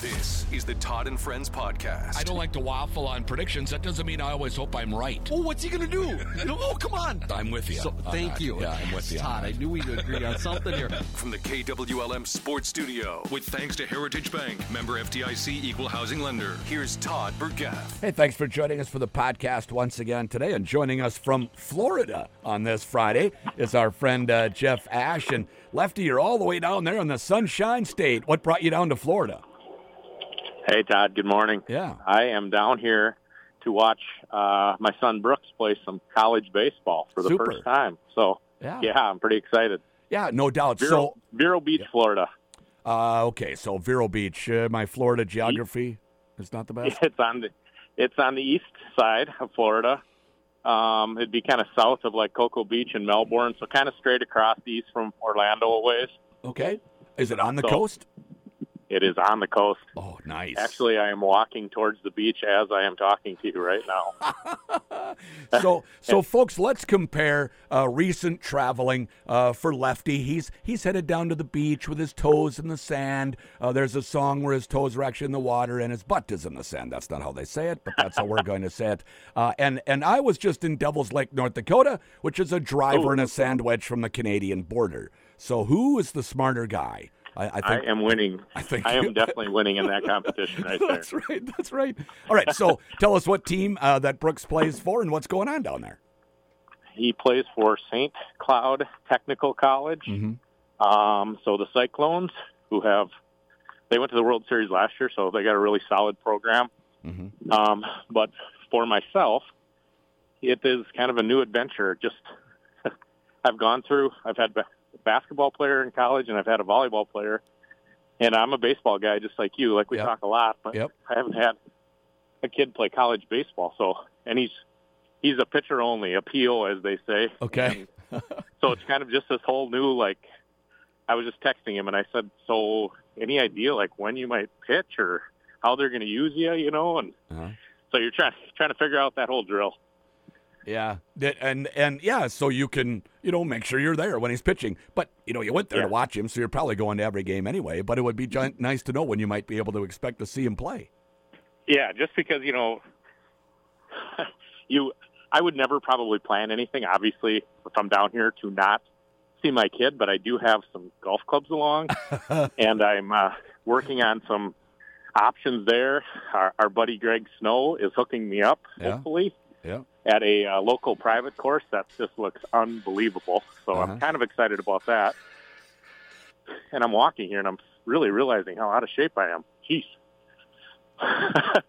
This is the Todd and Friends podcast. I don't like to waffle on predictions. That doesn't mean I always hope I'm right. Oh, what's he gonna do? You know, oh, come on. I'm with you. So, thank that. you. Yeah, I'm with you. Todd, I knew we'd agree on something here. From the KWLM Sports Studio, with thanks to Heritage Bank, member FDIC equal housing lender. Here's Todd Burgaff. Hey, thanks for joining us for the podcast once again today. And joining us from Florida on this Friday is our friend uh, Jeff Asche. And Lefty, you're all the way down there in the Sunshine State. What brought you down to Florida? Hey, Todd. Good morning. Yeah. I am down here to watch uh, my son Brooks play some college baseball for the Super. first time. So, Yeah. yeah, I'm pretty excited. Yeah, no doubt. Vero, So, Vero Beach, Florida. uh, okay, so Vero Beach, uh, my Florida geography is not the best. It's on the it's on the east side of Florida. Um, it'd be kind of south of like Cocoa Beach and Melbourne, so kind of straight across east from Orlando a ways. Okay. Is it on the So- coast? It is on the coast. Oh, nice. Actually, I am walking towards the beach as I am talking to you right now. so, so folks, let's compare uh, recent traveling uh, for Lefty. He's he's headed down to the beach with his toes in the sand. Uh, there's a song where his toes are actually in the water and his butt is in the sand. That's not how they say it, but that's how we're going to say it. Uh, and and I was just in Devil's Lake, North Dakota, which is a driver and a sand wedge from the Canadian border. So, who is the smarter guy? I, I I am winning. I think I am definitely winning in that competition right there. that's right. That's right. All right. So, tell us what team uh, that Brooks plays for and what's going on down there. He plays for St. Cloud Technical College. Mm-hmm. Um, so the Cyclones, who have they went to the World Series last year, so they got a really solid program. Mm-hmm. Um, but for myself, it is kind of a new adventure. Just I've gone through. I've had basketball player in college, and I've had a volleyball player, and I'm a baseball guy, just like you. Like we Yep. talk a lot, but Yep. I haven't had a kid play college baseball. So, and he's he's a pitcher only, a PO as they say. Okay. So it's kind of just this whole new like. I was just texting him and I said, "So, any idea like when you might pitch or how they're going to use you? You know?" And Uh-huh. so you're trying trying to figure out that whole drill. Yeah, That- and and yeah, so you can you know make sure you're there when he's pitching. But you know you went there Yeah. to watch him, so you're probably going to every game anyway. But it would be nice to know when you might be able to expect to see him play. Yeah, just because you know, you, I would never probably plan anything. Obviously, if I'm down here to not see my kid, but I do have some golf clubs along, and I'm uh, working on some options there. Our, our buddy Greg Snow is hooking me up, Yeah. hopefully, Yeah. at a uh, local private course that just looks unbelievable. So Uh-huh. I'm kind of excited about that. And I'm walking here, and I'm really realizing how out of shape I am. Jeez.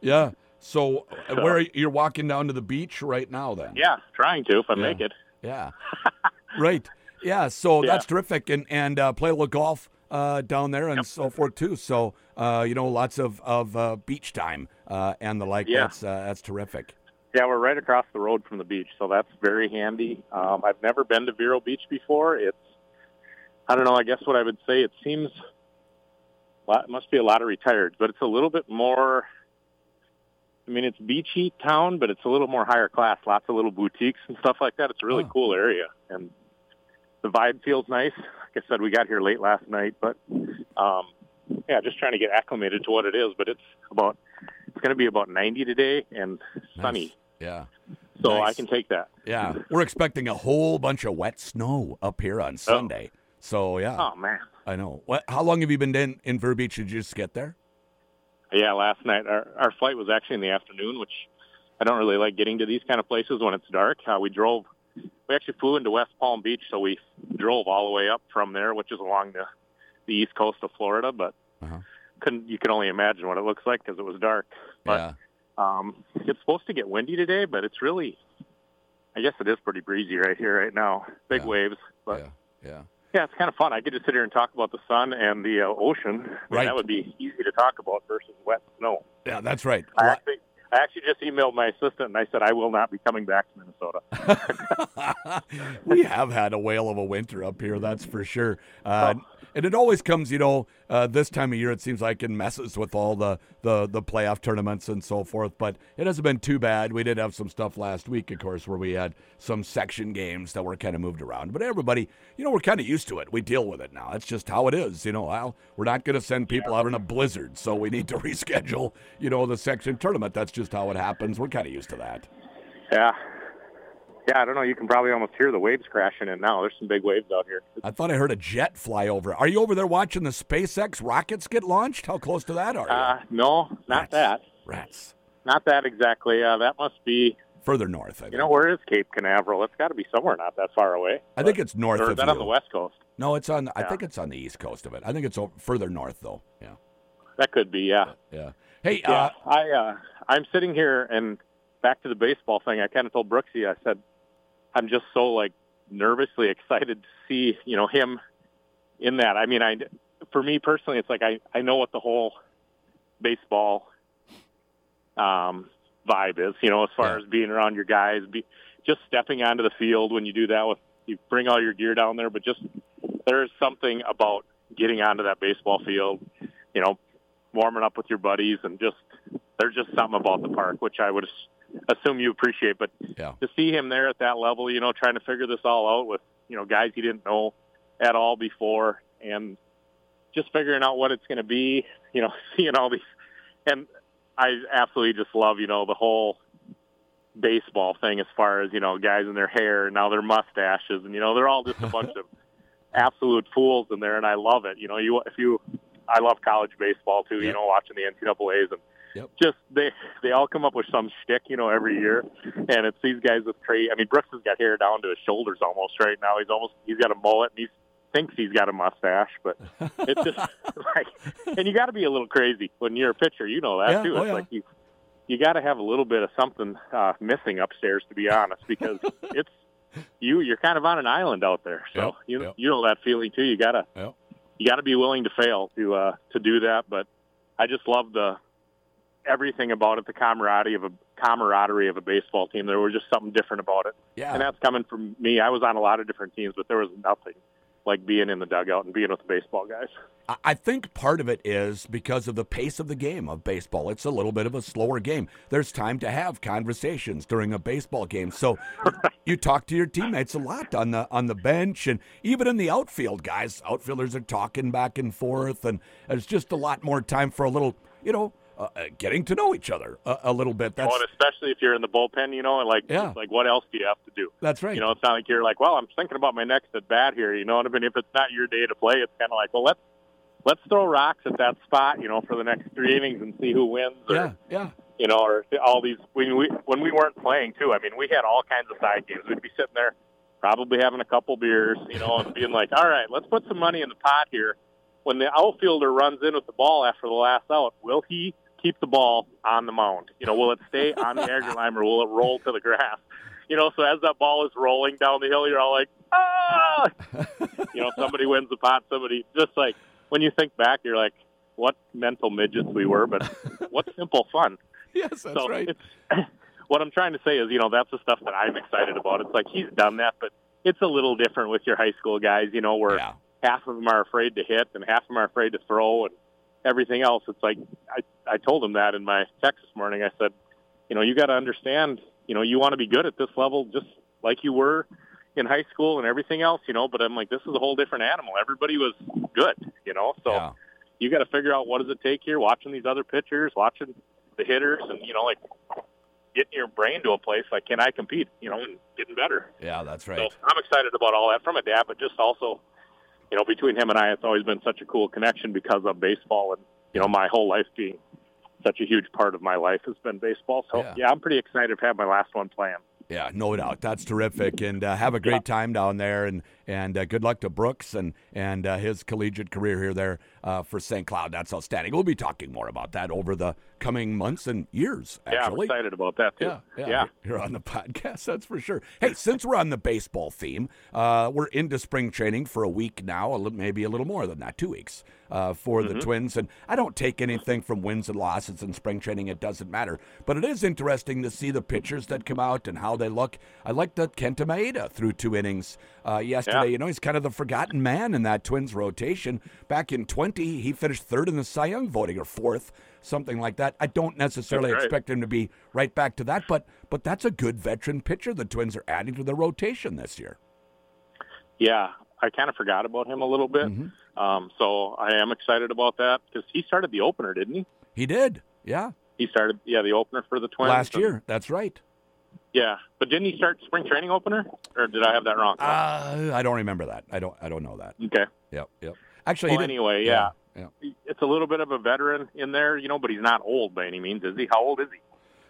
Yeah. So uh, where are- you're walking down to the beach right now? Then. Yeah, trying to if I Yeah. make it. Yeah. right. Yeah. So Yeah. that's terrific, and and uh, play a little golf uh, down there and so forth too. So uh, you know, lots of of uh, beach time uh, and the like. Yeah. That's uh, that's terrific. Yeah, we're right across the road from the beach, so that's very handy. Um, I've never been to Vero Beach before. It's, I don't know. I guess what I would say, it seems, lot, must be a lot of retired, but it's a little bit more. I mean, it's beachy town, but it's a little more higher class. Lots of little boutiques and stuff like that. It's a really Oh. cool area, and the vibe feels nice. Like I said, we got here late last night, but um, yeah, just trying to get acclimated to what it is. But it's about it's going to be about 90 today and sunny. Nice. Yeah. So I can take that. Yeah, we're expecting a whole bunch of wet snow up here on Sunday. So yeah, Oh man. I know. What? How long have you been in in Vero Beach? Did you just get there? Yeah, last night our our flight was actually in the afternoon, which I don't really like getting to these kind of places when it's dark. Uh, we drove. We actually flew into West Palm Beach, so we drove all the way up from there, which is along the the east coast of Florida. But Uh-huh. couldn't you can only imagine what it looks like because it was dark. But yeah. Um, it's supposed to get windy today, but it's really, I guess it is pretty breezy right here right now. Big Yeah. waves, but yeah. Yeah. Yeah, it's kind of fun. I get to sit here and talk about the sun and the uh, ocean. Right. That would be easy to talk about versus wet snow. Yeah, that's right. I actually, I actually just emailed my assistant and I said I will not be coming back to Minnesota. we have had a whale of a winter up here, that's for sure. Uh, and it always comes, you know, uh, this time of year. It seems like it messes with all the, the the playoff tournaments and so forth. But it hasn't been too bad. We did have some stuff last week, of course, where we had some section games that were kind of moved around. But everybody, you know, we're kind of used to it. We deal with it now. It's just how it is. You know, well, we're not going to send people out in a blizzard, so we need to reschedule. You know, the section tournament. That's just how it happens. We're kind of used to that. Yeah. Yeah, I don't know. You can probably almost hear the waves crashing in now. There's some big waves out here. I thought I heard a jet fly over. Are you over there watching the SpaceX rockets get launched? How close to that are you? Uh, no, not Rats. that. Rats. Not that exactly. Uh, that must be, Further north, I think. you know, where is Cape Canaveral? It's got to be somewhere not that far away. I think it's north Or is that you. on the west coast? No, it's on. I think it's on the east coast of it. I think it's further north, though. Yeah, That could be, yeah. yeah. Hey, Yeah, uh, I uh, I'm sitting here and back to the baseball thing. I kind of told Brooksy. I said I'm just so like nervously excited to see you know him in that. I mean, I for me personally, it's like I I know what the whole baseball um, vibe is. You know, as far Yeah. as being around your guys, be just stepping onto the field when you do that with you bring all your gear down there, but just there is something about getting onto that baseball field. You know, warming up with your buddies and just there's just something about the park which I would assume you appreciate. But Yeah. to see him there at that level, you know, trying to figure this all out with you know guys he didn't know at all before, and just figuring out what it's going to be, you know, seeing all these, and I absolutely just love you know the whole baseball thing as far as you know guys in their hair and now their mustaches and you know they're all just a bunch of absolute fools in there and I love it you know you if you I love college baseball too you know watching the NCAA's and Yep. just they they all come up with some shtick you know every year and it's these guys with crazy I mean Brooks has got hair down to his shoulders almost right now he's almost he's got a mullet and he thinks he's got a mustache but it's just like and you got to be a little crazy when you're a pitcher you know that Yeah. too Oh, it's yeah. like you you got to have a little bit of something uh, missing upstairs, to be honest, because it's you. You're kind of on an island out there, so Yep, you yep. you know that feeling too. You gotta Yep. you gotta be willing to fail to uh, to do that. But I just love the everything about it, the camaraderie of a camaraderie of a baseball team. There was just something different about it, yeah. and that's coming from me. I was on a lot of different teams, but there was nothing like being in the dugout and being with the baseball guys. I- think part of it is because of the pace of the game of baseball. It's a little bit of a slower game. There's time to have conversations during a baseball game. So you talk to your teammates a lot on the on the bench and even in the outfield, guys. Outfielders are talking back and forth, and there's just a lot more time for a little, you know, uh, uh, getting to know each other a, a little bit. That's oh, and especially if you're in the bullpen, you know, and like Yeah. like what else do you have to do? that's right. You know, it's not like you're like, well, I'm thinking about my next at bat here. You know what I mean? If it's not your day to play, it's kind of like, well, let's let's throw rocks at that spot, you know, for the next three innings and see who wins. Or, yeah, yeah. You know, or all these when we when we weren't playing too. I mean, we had all kinds of side games. We'd be sitting there, probably having a couple beers, you know, and being like, all right, let's put some money in the pot here. When the outfielder runs in with the ball after the last out, will he keep the ball on the mound? You know, will it stay on the exit line or will it roll to the grass? You know, so as that ball is rolling down the hill, you're all like, ah! you know, somebody wins the pot, somebody just like when you think back, you're like, what mental midgets we were, but what simple fun. Yes, that's so right. what I'm trying to say is, you know, that's the stuff that I'm excited about. It's like he's done that, but it's a little different with your high school guys, you know, where Yeah. half of them are afraid to hit and half of them are afraid to throw and everything else. It's like I, I told him that in my text this morning. I said, you know, you got to understand, you know, you want to be good at this level just like you were in high school and everything else, you know, but I'm like, this is a whole different animal. Everybody was good, you know, so Yeah. you got to figure out what does it take here, watching these other pitchers, watching the hitters and, you know, like getting your brain to a place like, can I compete, you know, and getting better. Yeah, that's right. So I'm excited about all that from a dad, but just also, you know, between him and I, it's always been such a cool connection because of baseball and, you know, my whole life being such a huge part of my life has been baseball. So, Yeah. yeah, I'm pretty excited to have my last one playing. Yeah, no doubt. That's terrific, and uh, have a great time down there. And and uh, good luck to Brooks and and uh, his collegiate career here there uh, for St. Cloud. That's outstanding. We'll be talking more about that over the coming months and years. Yeah, I'm excited about that too. yeah, yeah, yeah. Here on the podcast, that's for sure. Hey, since we're on the baseball theme, uh, we're into spring training for a week now, maybe a little more than that, two weeks uh, for Mm-hmm. the Twins. And I don't take anything from wins and losses in spring training; it doesn't matter. But it is interesting to see the pitchers that come out and how they look. I like that Kenta Maeda threw two innings uh, yesterday. Yeah. You know, he's kind of the forgotten man in that Twins rotation. Back in 20, he finished third in the Cy Young voting or fourth, something like that. I don't necessarily right. expect him to be right back to that, but but that's a good veteran pitcher the Twins are adding to the rotation this year. Yeah, I kind of forgot about him a little bit. Mm-hmm. Um, so I am excited about that because he started the opener, didn't he? He did, yeah, He started, yeah, the opener for the Twins last year. That's right. Yeah, but didn't he start spring training opener, or did I have that wrong? Uh, I don't remember that. I don't. I don't know that. okay. Yep. Yep. Actually, Well, anyway, yeah. yeah. It's a little bit of a veteran in there, you know, but he's not old by any means, is he? How old is he?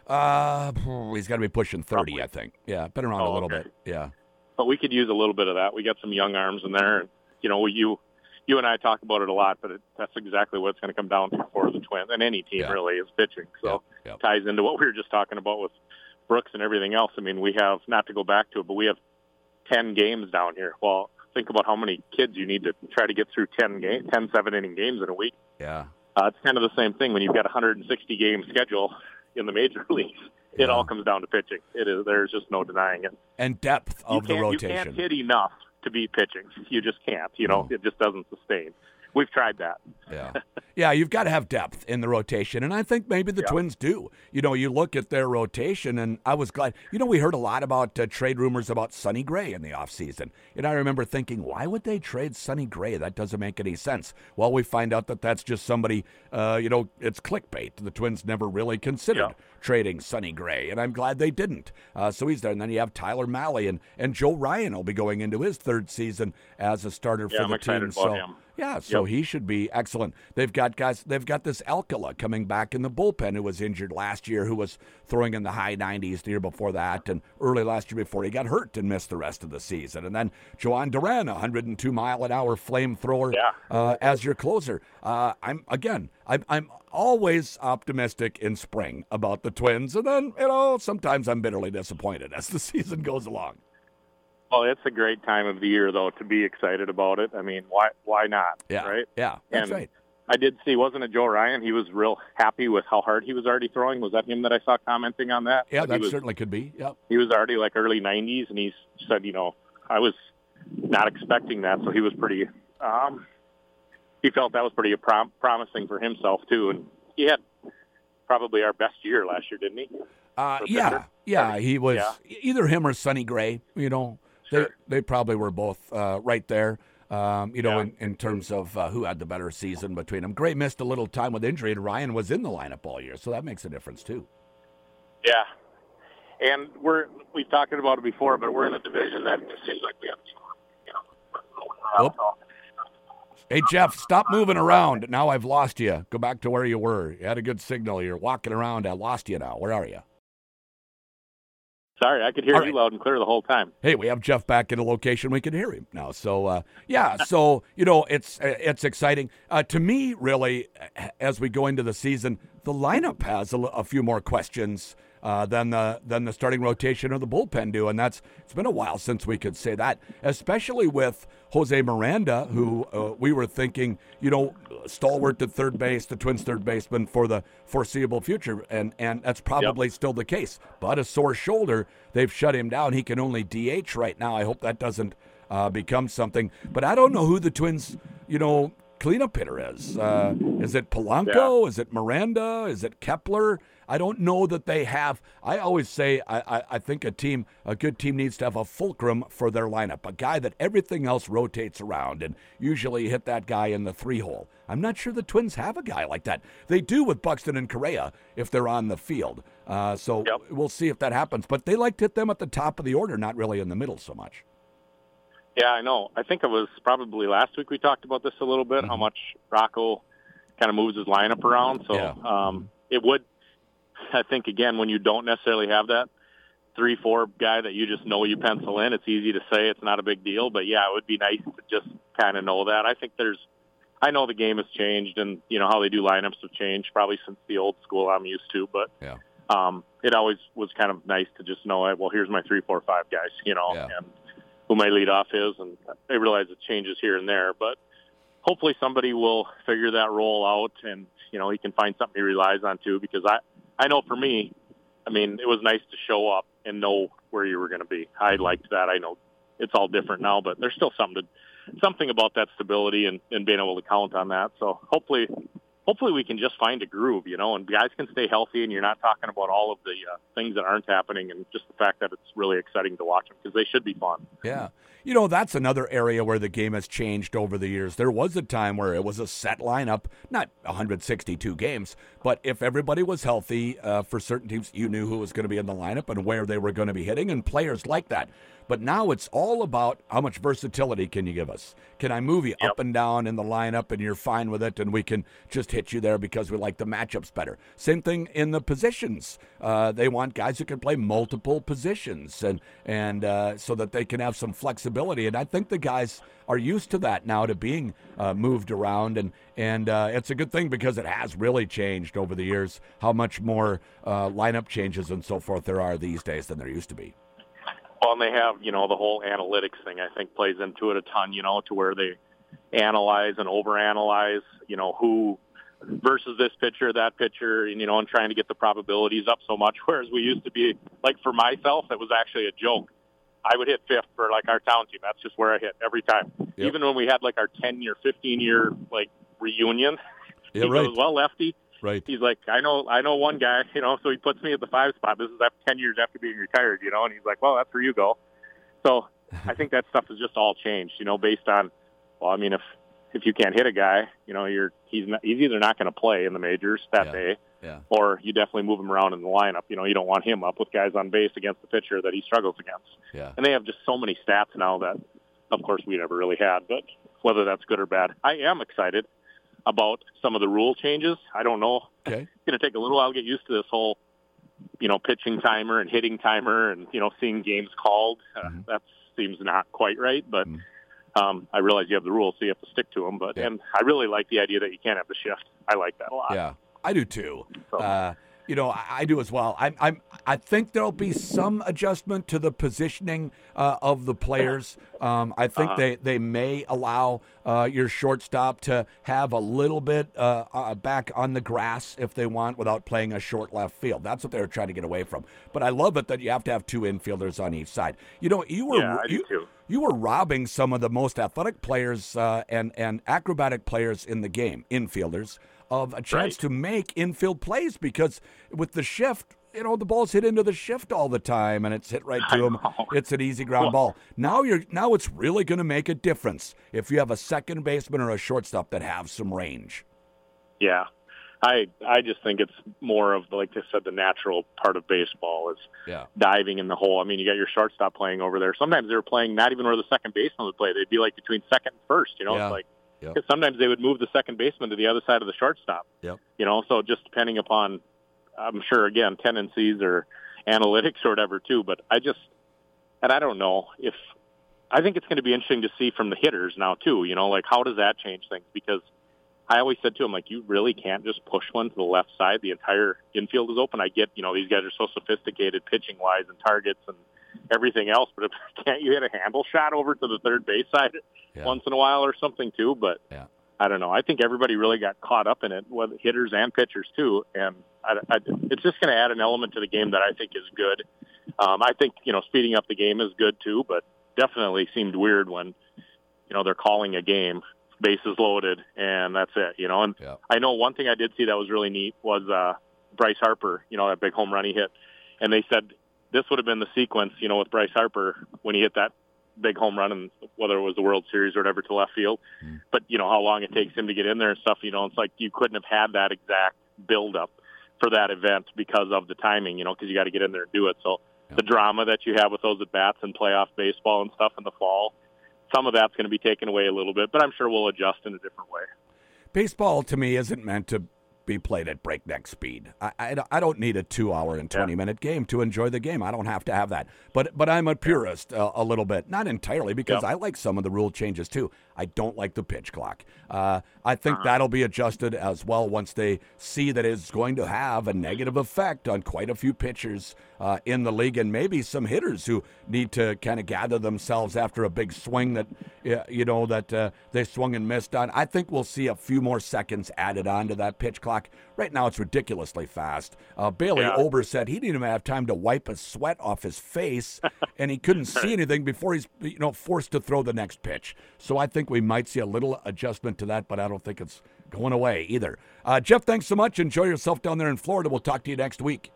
Uh, he's got to be pushing thirty, Probably. I think. Yeah, been around a Oh, little okay. bit. Yeah. But we could use a little bit of that. We got some young arms in there, and you know, you you and I talk about it a lot, but it, that's exactly what it's going to come down to for the Twins and any team Yeah. really is pitching. So Yeah, yeah. ties into what we were just talking about with Brooks and everything else. I mean, we have not to go back to it, but we have ten games down here. Well, think about how many kids you need to try to get through 10 game, 10 seven inning games in a week. Yeah. Uh, it's kind of the same thing when you've got a 160 game schedule in the major leagues. It Yeah. all comes down to pitching. It is. There's just no denying it. And depth of the can't, you can't rotation. hit enough to beat pitching. You just can't. You know, No. it just doesn't sustain. We've tried that. Yeah. Yeah, you've got to have depth in the rotation. And I think maybe the Yeah. Twins do. You know, you look at their rotation, and I was glad. You know, we heard a lot about uh, trade rumors about Sonny Gray in the offseason. And I remember thinking, why would they trade Sonny Gray? That doesn't make any sense. Well, we find out that that's just somebody, uh, you know, it's clickbait. The Twins never really considered Yeah. Trading Sonny Gray, and I'm glad they didn't. Uh, so he's there. And then you have Tyler Mahle, and, and Joe Ryan will be going into his third season as a starter Yeah, for I'm the team. so, him. yeah, so Yep. he should be excellent. They've got guys. They've got this Alcala coming back in the bullpen who was injured last year, who was throwing in the high 90s the year before that, and early last year before he got hurt and missed the rest of the season. And then Jhoan Duran, 102 mile an hour flamethrower, Yeah. uh, as your closer. Uh, I'm again. I'm, I'm always optimistic in spring about the Twins, and then you know sometimes I'm bitterly disappointed as the season goes along. Well, it's a great time of the year though to be excited about it. I mean, why why not? Yeah, Right. Yeah, that's And right. I did see, wasn't it Joe Ryan? He was real happy with how hard he was already throwing. Was that him that I saw commenting on that? Yeah, he that was, certainly could be. Yeah, he was already like early 90s, and he said, you know, I was not expecting that, so he was pretty. Um, he felt that was pretty prom- promising for himself too, and he had probably our best year last year, didn't he? Uh, yeah, yeah, he was Yeah. either him or Sonny Gray. You know, Sure. they they probably were both uh, right there. Um, you know, Yeah. in, in terms of uh, who had the better season between them. Gray missed a little time with injury, and Ryan was in the lineup all year, so that makes a difference too. Yeah, and we're we've talked about it before, but we're in a division that it seems like we have. You know. Hey Jeff, stop moving around. Now I've lost you. Go back to where you were. You had a good signal. You're walking around. I lost you now. Where are you? Sorry, I could hear All you right. loud and clear the whole time. hey, we have Jeff back in a location. We can hear him now. So, uh, yeah, so you know, it's it's exciting uh, to me. Really, as we go into the season, the lineup has a, a few more questions uh, than the than the starting rotation or the bullpen do, and that's it's been a while since we could say that, especially with Jose Miranda, who uh, we were thinking, you know, stalwart at third base, the Twins' third baseman for the foreseeable future, and and that's probably still the case. But a sore shoulder, they've shut him down. He can only DH right now. I hope that doesn't uh, become something. But I don't know who the Twins, you know, cleanup hitter is. Uh, is it Polanco? Is it Miranda? Is it Kepler? I don't know that they have. I always say I, I, I think a team, a good team, needs to have a fulcrum for their lineup, a guy that everything else rotates around, and usually hit that guy in the three hole. I'm not sure the Twins have a guy like that. They do with Buxton and Correa if they're on the field. Uh, so Yep. we'll see if that happens. But they like to hit them at the top of the order, not really in the middle so much. Yeah, I know. I think it was probably last week we talked about this a little bit, how much Rocco kind of moves his lineup around. So Mm-hmm. Yeah. um, it would, I think, again, when you don't necessarily have that three, four guy that you just know you pencil in, it's easy to say it's not a big deal. But yeah, it would be nice to just kind of know that. I think there's, I know the game has changed, and you know how they do lineups have changed probably since the old school I'm used to. But Yeah. um, it always was kind of nice to just know, well, here's my three, four, five guys, you know, Yeah. and who my lead off is, and I realize it changes here and there, but hopefully somebody will figure that role out, and you know he can find something he relies on too. Because I, I know for me, I mean, it was nice to show up and know where you were going to be. I liked that. I know it's all different now, but there's still something to, something about that stability and, and being able to count on that. So hopefully, hopefully we can just find a groove, you know, and guys can stay healthy, and you're not talking about all of the uh, things that aren't happening, and just the fact that it's really exciting to watch them because they should be fun. Yeah. You know, that's another area where the game has changed over the years. There was a time where it was a set lineup, not 162 games, but if everybody was healthy uh, for certain teams, you knew who was going to be in the lineup and where they were going to be hitting, and players like that. But now it's all about how much versatility can you give us? Can I move you up and down in the lineup and you're fine with it and we can just hit you there because we like the matchups better? Same thing in the positions. Uh, they want guys who can play multiple positions and, and uh, so that they can have some flexibility. And I think the guys are used to that now to being uh, moved around. And, and uh, it's a good thing because it has really changed over the years how much more uh, lineup changes and so forth there are these days than there used to be. Well, and they have, you know, the whole analytics thing. I think plays into it a ton. You know, to where they analyze and overanalyze. You know, who versus this pitcher, that pitcher, and you know, and trying to get the probabilities up so much. Whereas we used to be, like for myself, it was actually a joke. I would hit fifth for like our town team. That's just where I hit every time. Yep. Even when we had like our ten year, fifteen year like reunion, Yeah, he goes, "Well, lefty." Right. He's like, I know, I know one guy, you know, so he puts me at the five spot. This is after ten years after being retired, you know, and he's like, well, that's where you go. So I think that stuff has just all changed, you know, based on, well, I mean, if if you can't hit a guy, you know, you're he's not, he's either not going to play in the majors that Yeah. day, Yeah. or you definitely move him around in the lineup. You know, you don't want him up with guys on base against the pitcher that he struggles against. Yeah. And they have just so many stats now that, of course, we never really had. But whether that's good or bad, I am excited about some of the rule changes. I don't know. Okay. It's going to take a little while to get used to this whole, you know, pitching timer and hitting timer and, you know, seeing games called. Uh, Mhm. That seems not quite right, but Mhm. um, I realize you have the rules, so you have to stick to them. But Yeah. and I really like the idea that you can't have the shift. I like that a lot. Yeah, I do too. So- Uh, you know, I, I do as well. I'm, I'm, I think there'll be some adjustment to the positioning uh, of the players. Um, I think Uh-huh. they, they may allow uh, your shortstop to have a little bit uh, uh, back on the grass if they want without playing a short left field. That's what they're trying to get away from. But I love it that you have to have two infielders on each side. You know, you were Yeah, you, you were robbing some of the most athletic players uh, and and acrobatic players in the game, infielders, of a chance Right. to make infield plays because with the shift, you know, the ball's hit into the shift all the time and it's hit right to him. It's an easy ground ball. Now you're now it's really going to make a difference if you have a second baseman or a shortstop that have some range. Yeah. I I just think it's more of like I said, the natural part of baseball is Yeah. diving in the hole. I mean, you got your shortstop playing over there. Sometimes they were playing not even where the second baseman would play. They'd be like between second and first. You know, Yeah. it's like Yep. 'cause sometimes they would move the second baseman to the other side of the shortstop. Yep. You know, so just depending upon, I'm sure again tendencies or analytics or whatever too. But I just and I don't know if I think it's going to be interesting to see from the hitters now too. You know, like how does that change things because. I always said to him, like, you really can't just push one to the left side. The entire infield is open. I get, you know, these guys are so sophisticated pitching wise and targets and everything else, but if, can't you hit a handle shot over to the third base side Yeah. once in a while or something too? But Yeah. I don't know. I think everybody really got caught up in it, whether hitters and pitchers too. And I, I, it's just going to add an element to the game that I think is good. Um, I think, you know, speeding up the game is good too, but definitely seemed weird when, you know, they're calling a game bases loaded and that's it, you know. And Yeah. I know one thing I did see that was really neat was uh Bryce Harper, you know, that big home run he hit. And they said this would have been the sequence, you know, with Bryce Harper when he hit that big home run and whether it was the World Series or whatever to left field. Mm. But you know how long it takes him to get in there and stuff, you know, it's like you couldn't have had that exact build up for that event because of the timing, you know, because you got to get in there and do it. So the drama that you have with those at bats and playoff baseball and stuff in the fall, some of that's going to be taken away a little bit, but I'm sure we'll adjust in a different way. Baseball to me isn't meant to be played at breakneck speed. I, I, I don't need a two hour and 20 Yeah. minute game to enjoy the game. I don't have to have that. But but I'm a purist uh, a little bit, not entirely, because Yeah. I like some of the rule changes too. I don't like the pitch clock. Uh, I think Uh-huh. that'll be adjusted as well once they see that it's going to have a negative effect on quite a few pitchers uh, in the league and maybe some hitters who need to kind of gather themselves after a big swing that you know that uh, they swung and missed on. I think we'll see a few more seconds added on to that pitch clock. Right now, it's ridiculously fast. Uh, Bailey Yeah. Ober said he didn't even have time to wipe a sweat off his face, and he couldn't see anything before he's you know forced to throw the next pitch. So I think we might see a little adjustment to that, but I don't think it's going away either. Uh, Jeff, thanks so much. Enjoy yourself down there in Florida. We'll talk to you next week.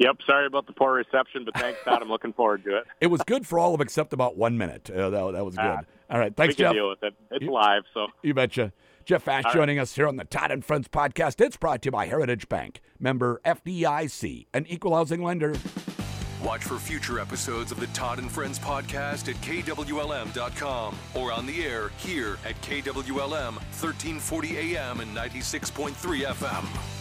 Yep. Sorry about the poor reception, but thanks, Todd. I'm looking forward to it. It was good for all of except about one minute. Uh, that, that was good. Ah, all right, We thanks, can Jeff. deal with it. It's You- live, so You betcha. Jeff Asche All right. joining us here on the Todd and Friends podcast. It's brought to you by Heritage Bank, member FDIC, an equal housing lender. Watch for future episodes of the Todd and Friends podcast at KWLM.com or on the air here at KWLM 1340 AM and 96.3 FM.